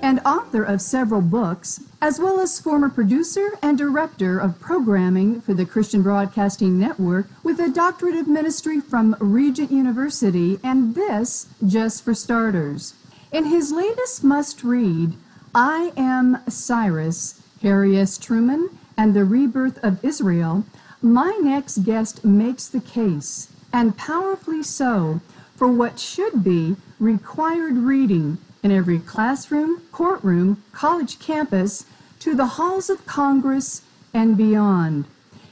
and author of several books, as well as former producer and director of programming for the Christian Broadcasting Network with a doctorate of ministry from Regent University, and this just for starters. In his latest must read, I Am Cyrus, Harry S. Truman, and the Rebirth of Israel, my next guest makes the case, and powerfully so, for what should be required reading in every classroom, courtroom, college campus, to the halls of Congress and beyond.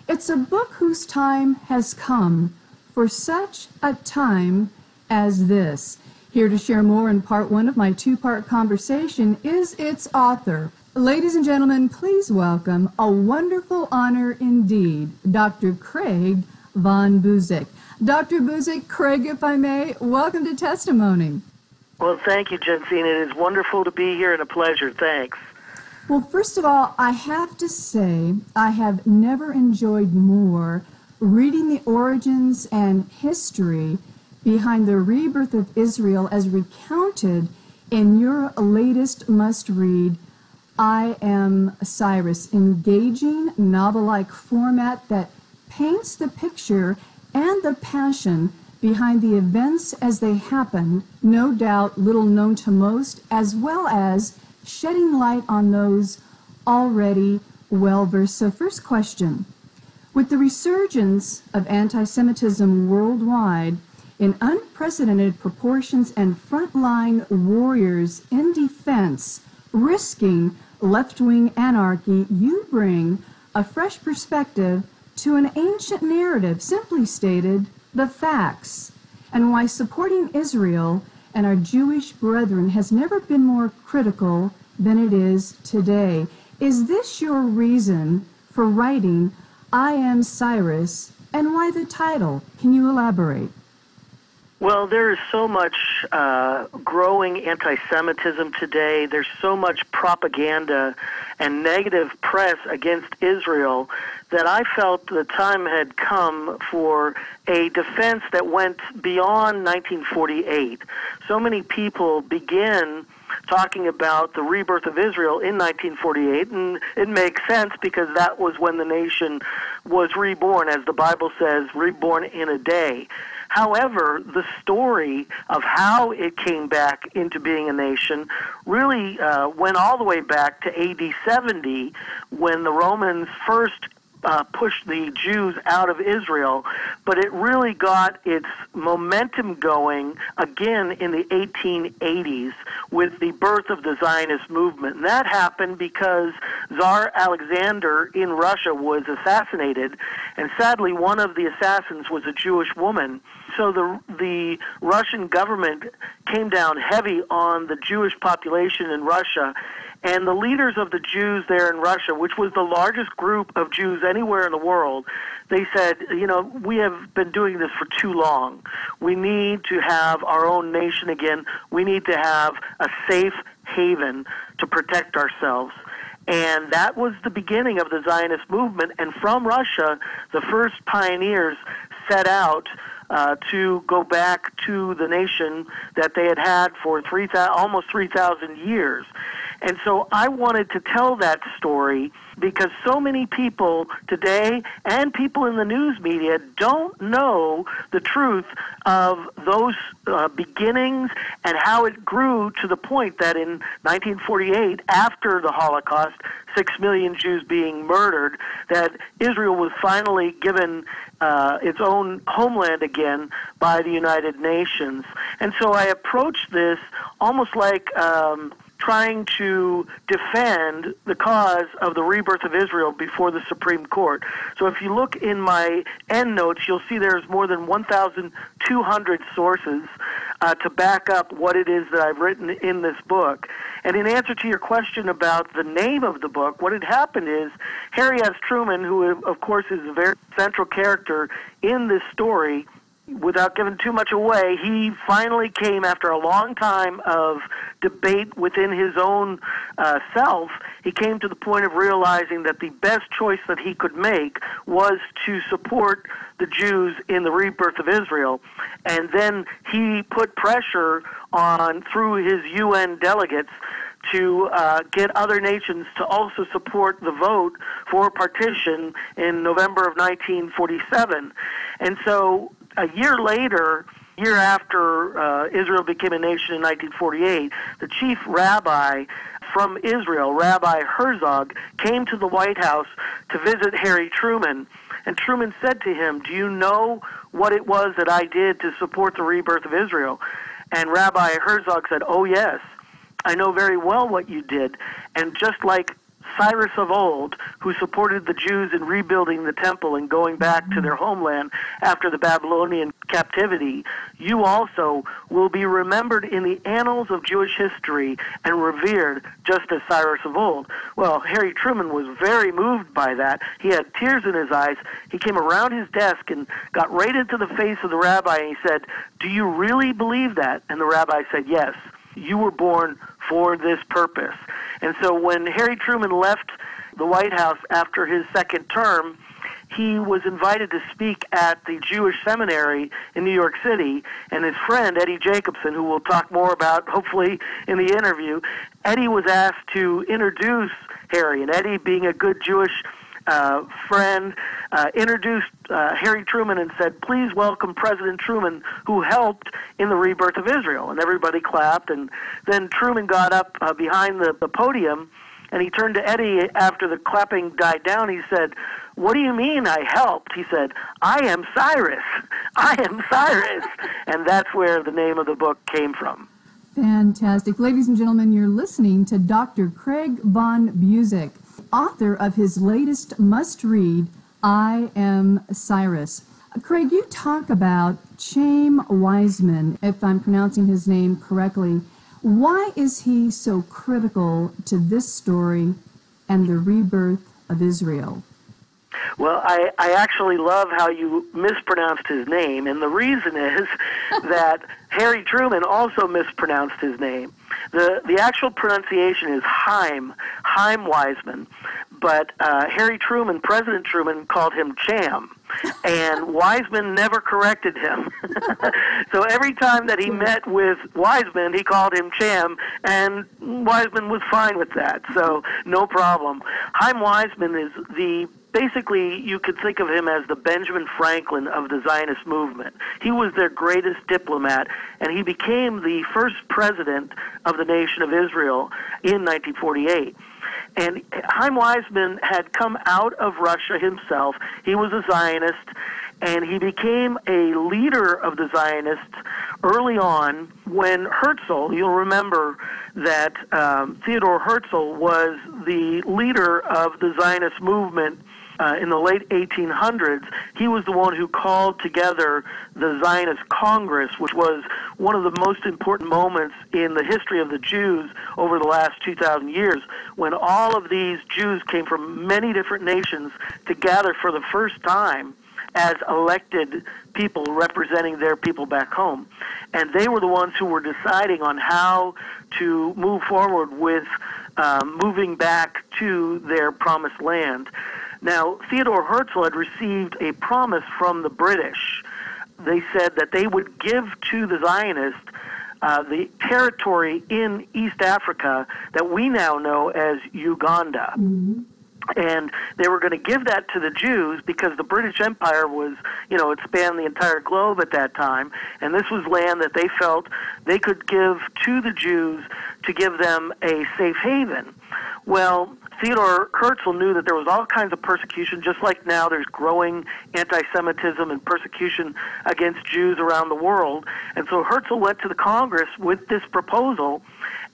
It's a book whose time has come for such a time as this. Here to share more in part one of my two part conversation is its author. Ladies and gentlemen, please welcome a wonderful honor indeed, Dr. Craig von Buseck. Dr. Buseck, Craig, if I may, welcome to Testimony. Well, thank you, Jensine. It is wonderful to be here and a pleasure. Thanks. Well, first of all, I have to say I have never enjoyed more reading the origins and history behind the rebirth of Israel as recounted in your latest must read, I Am Cyrus, engaging novel like format that paints the picture and the passion behind the events as they happen, no doubt little known to most, as well as shedding light on those already well versed. So, first question With the resurgence of anti Semitism worldwide, in unprecedented proportions and frontline warriors in defense, risking left wing anarchy, you bring a fresh perspective to an ancient narrative, simply stated, the facts, and why supporting Israel and our Jewish brethren has never been more critical than it is today. Is this your reason for writing I Am Cyrus, and why the title? Can you elaborate? Well, there is so much uh, growing anti Semitism today. There's so much propaganda and negative press against Israel that I felt the time had come for a defense that went beyond 1948. So many people begin talking about the rebirth of Israel in 1948, and it makes sense because that was when the nation was reborn, as the Bible says, reborn in a day. However, the story of how it came back into being a nation really uh, went all the way back to AD 70 when the Romans first uh, pushed the Jews out of Israel, but it really got its momentum going again in the 1880s with the birth of the Zionist movement. And that happened because Tsar Alexander in Russia was assassinated, and sadly, one of the assassins was a Jewish woman. So the the Russian government came down heavy on the Jewish population in Russia and the leaders of the Jews there in Russia, which was the largest group of Jews anywhere in the world, they said, you know, we have been doing this for too long. We need to have our own nation again. We need to have a safe haven to protect ourselves. And that was the beginning of the Zionist movement. And from Russia, the first pioneers set out uh, to go back to the nation that they had had for 3, almost 3,000 years. And so I wanted to tell that story because so many people today and people in the news media don't know the truth of those uh, beginnings and how it grew to the point that in 1948, after the Holocaust, six million Jews being murdered, that Israel was finally given uh, its own homeland again by the United Nations. And so I approached this almost like um, trying to defend the cause of the rebirth of Israel before the Supreme Court. So if you look in my end notes, you'll see there's more than 1,200 sources uh, to back up what it is that I've written in this book. And in answer to your question about the name of the book, what had happened is Harry S. Truman, who of course is a very central character in this story, without giving too much away, he finally came after a long time of debate within his own uh, self. He came to the point of realizing that the best choice that he could make was to support the Jews in the rebirth of Israel. And then he put pressure on, through his UN delegates, to uh, get other nations to also support the vote for partition in November of 1947. And so a year later, year after uh, Israel became a nation in 1948, the chief rabbi from Israel, Rabbi Herzog, came to the White House to visit Harry Truman. And Truman said to him, Do you know what it was that I did to support the rebirth of Israel? And Rabbi Herzog said, Oh, yes. I know very well what you did. And just like Cyrus of old, who supported the Jews in rebuilding the temple and going back to their homeland after the Babylonian captivity, you also will be remembered in the annals of Jewish history and revered just as Cyrus of old. Well, Harry Truman was very moved by that. He had tears in his eyes. He came around his desk and got right into the face of the rabbi and he said, Do you really believe that? And the rabbi said, Yes. You were born for this purpose. And so when Harry Truman left the White House after his second term, he was invited to speak at the Jewish seminary in New York City, and his friend Eddie Jacobson, who we'll talk more about hopefully in the interview, Eddie was asked to introduce Harry, and Eddie, being a good Jewish uh, friend, uh, introduced uh, Harry Truman and said, Please welcome President Truman, who helped in the rebirth of Israel. And everybody clapped. And then Truman got up uh, behind the, the podium and he turned to Eddie after the clapping died down. He said, What do you mean I helped? He said, I am Cyrus. I am Cyrus. and that's where the name of the book came from. Fantastic. Ladies and gentlemen, you're listening to Dr. Craig von Buseck author of his latest must read, I Am Cyrus. Craig, you talk about Chaim Weizmann, if I'm pronouncing his name correctly. Why is he so critical to this story and the rebirth of Israel? Well, I, I actually love how you mispronounced his name, and the reason is that Harry Truman also mispronounced his name. The the actual pronunciation is Chaim, Chaim Weizmann, but uh, Harry Truman, President Truman, called him Cham, and Weizmann never corrected him. so every time that he met with Weizmann, he called him Cham, and Weizmann was fine with that. So no problem. Chaim Weizmann is the basically, you could think of him as the Benjamin Franklin of the Zionist movement. He was their greatest diplomat, and he became the first president of the nation of Israel in 1948. And Chaim Weizmann had come out of Russia himself. He was a Zionist, and he became a leader of the Zionists early on when Herzl, you'll remember that um, Theodore Herzl was the leader of the Zionist movement uh, in the late 1800s, he was the one who called together the Zionist Congress, which was one of the most important moments in the history of the Jews over the last 2,000 years, when all of these Jews came from many different nations to gather for the first time as elected people representing their people back home. And they were the ones who were deciding on how to move forward with um, moving back to their promised land. Now, Theodore Herzl had received a promise from the British. They said that they would give to the Zionists uh, the territory in East Africa that we now know as Uganda. Mm-hmm. And they were going to give that to the Jews because the British Empire was, you know, it spanned the entire globe at that time. And this was land that they felt they could give to the Jews to give them a safe haven. Well, Theodore Herzl knew that there was all kinds of persecution, just like now there's growing anti Semitism and persecution against Jews around the world. And so Herzl went to the Congress with this proposal,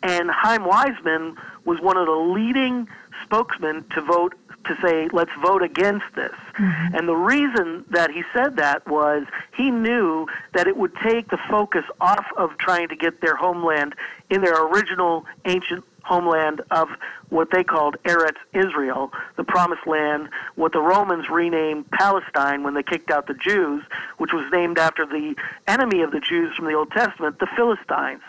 and Chaim Weizmann was one of the leading spokesmen to vote to say, let's vote against this. Mm-hmm. And the reason that he said that was he knew that it would take the focus off of trying to get their homeland in their original ancient homeland of what they called Eretz Israel, the promised land, what the Romans renamed Palestine when they kicked out the Jews, which was named after the enemy of the Jews from the Old Testament, the Philistines.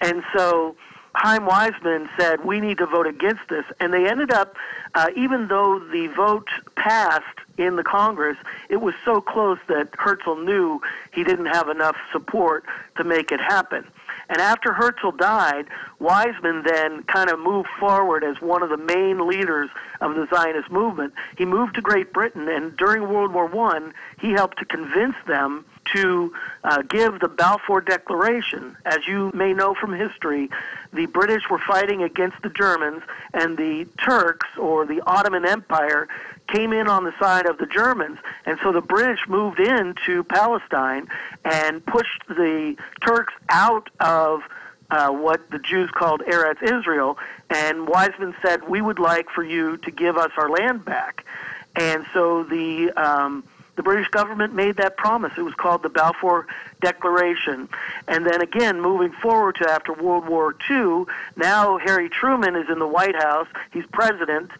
And so Chaim Weizmann said, we need to vote against this. And they ended up, uh, even though the vote passed in the Congress, it was so close that Herzl knew he didn't have enough support to make it happen. And after Herzl died, Weizmann then kind of moved forward as one of the main leaders of the Zionist movement. He moved to Great Britain, and during World War One, he helped to convince them to uh, give the Balfour Declaration. As you may know from history, the British were fighting against the Germans, and the Turks, or the Ottoman Empire, came in on the side of the Germans. And so the British moved into Palestine and pushed the Turks out of uh, what the Jews called Eretz Israel. And Weizmann said, We would like for you to give us our land back. And so the um, the British government made that promise. It was called the Balfour Declaration. And then again, moving forward to after World War II, now Harry Truman is in the White House. He's president,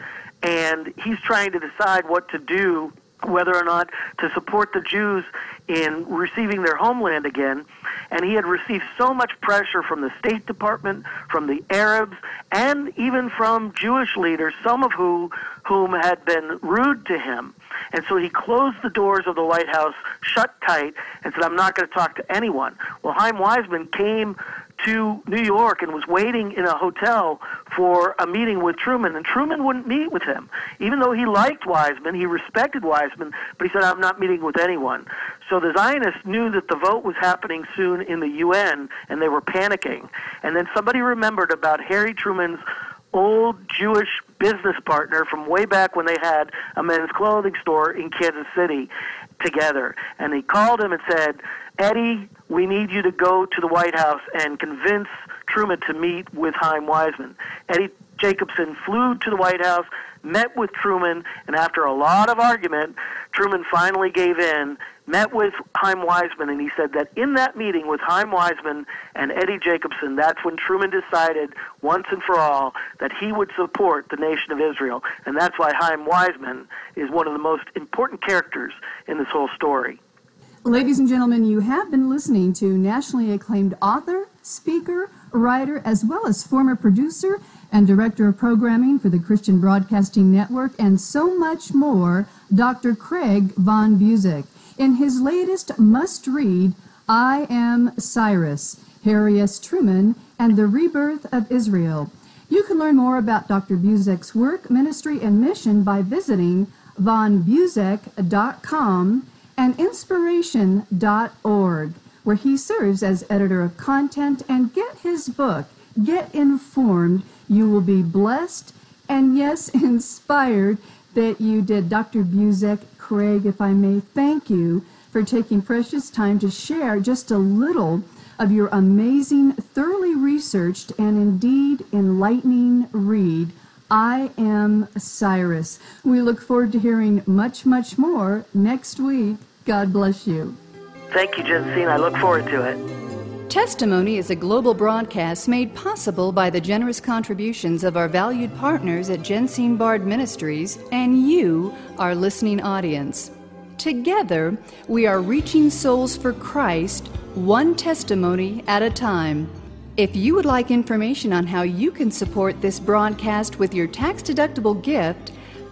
and he's trying to decide what to do whether or not to support the Jews in receiving their homeland again. And he had received so much pressure from the State Department, from the Arabs, and even from Jewish leaders, some of who, whom had been rude to him. And so he closed the doors of the White House shut tight and said, I'm not going to talk to anyone. Well, Chaim Weizmann came to New York and was waiting in a hotel for a meeting with Truman, and Truman wouldn't meet with him. Even though he liked Weizmann, he respected Weizmann, but he said, I'm not meeting with anyone. So the Zionists knew that the vote was happening soon in the UN, and they were panicking. And then somebody remembered about Harry Truman's old Jewish business partner from way back when they had a men's clothing store in Kansas City together. And he called him and said, Eddie, we need you to go to the White House and convince Truman to meet with Chaim Weizmann. Eddie Jacobson flew to the White House, met with Truman, and after a lot of argument, Truman finally gave in met with Chaim Weizmann, and he said that in that meeting with Chaim Weizmann and Eddie Jacobson, that's when Truman decided once and for all that he would support the nation of Israel. And that's why Chaim Weizmann is one of the most important characters in this whole story. Ladies and gentlemen, you have been listening to nationally acclaimed author, speaker, writer, as well as former producer and director of programming for the Christian Broadcasting Network, and so much more, Dr. Craig von Buseck in his latest must read, I Am Cyrus, Harry S. Truman, and the Rebirth of Israel. You can learn more about Dr. Buseck's work, ministry, and mission by visiting vonbuseck.com and inspiration.org, where he serves as editor of content. And get his book, Get Informed. You will be blessed and, yes, inspired that you did. Dr. Buseck, Craig, if I may thank you for taking precious time to share just a little of your amazing, thoroughly researched, and indeed enlightening read. I am Cyrus. We look forward to hearing much, much more next week. God bless you. Thank you, Jensine. I look forward to it. Testimony is a global broadcast made possible by the generous contributions of our valued partners at Jensine Bard Ministries and you, our listening audience. Together, we are reaching souls for Christ, one testimony at a time. If you would like information on how you can support this broadcast with your tax deductible gift,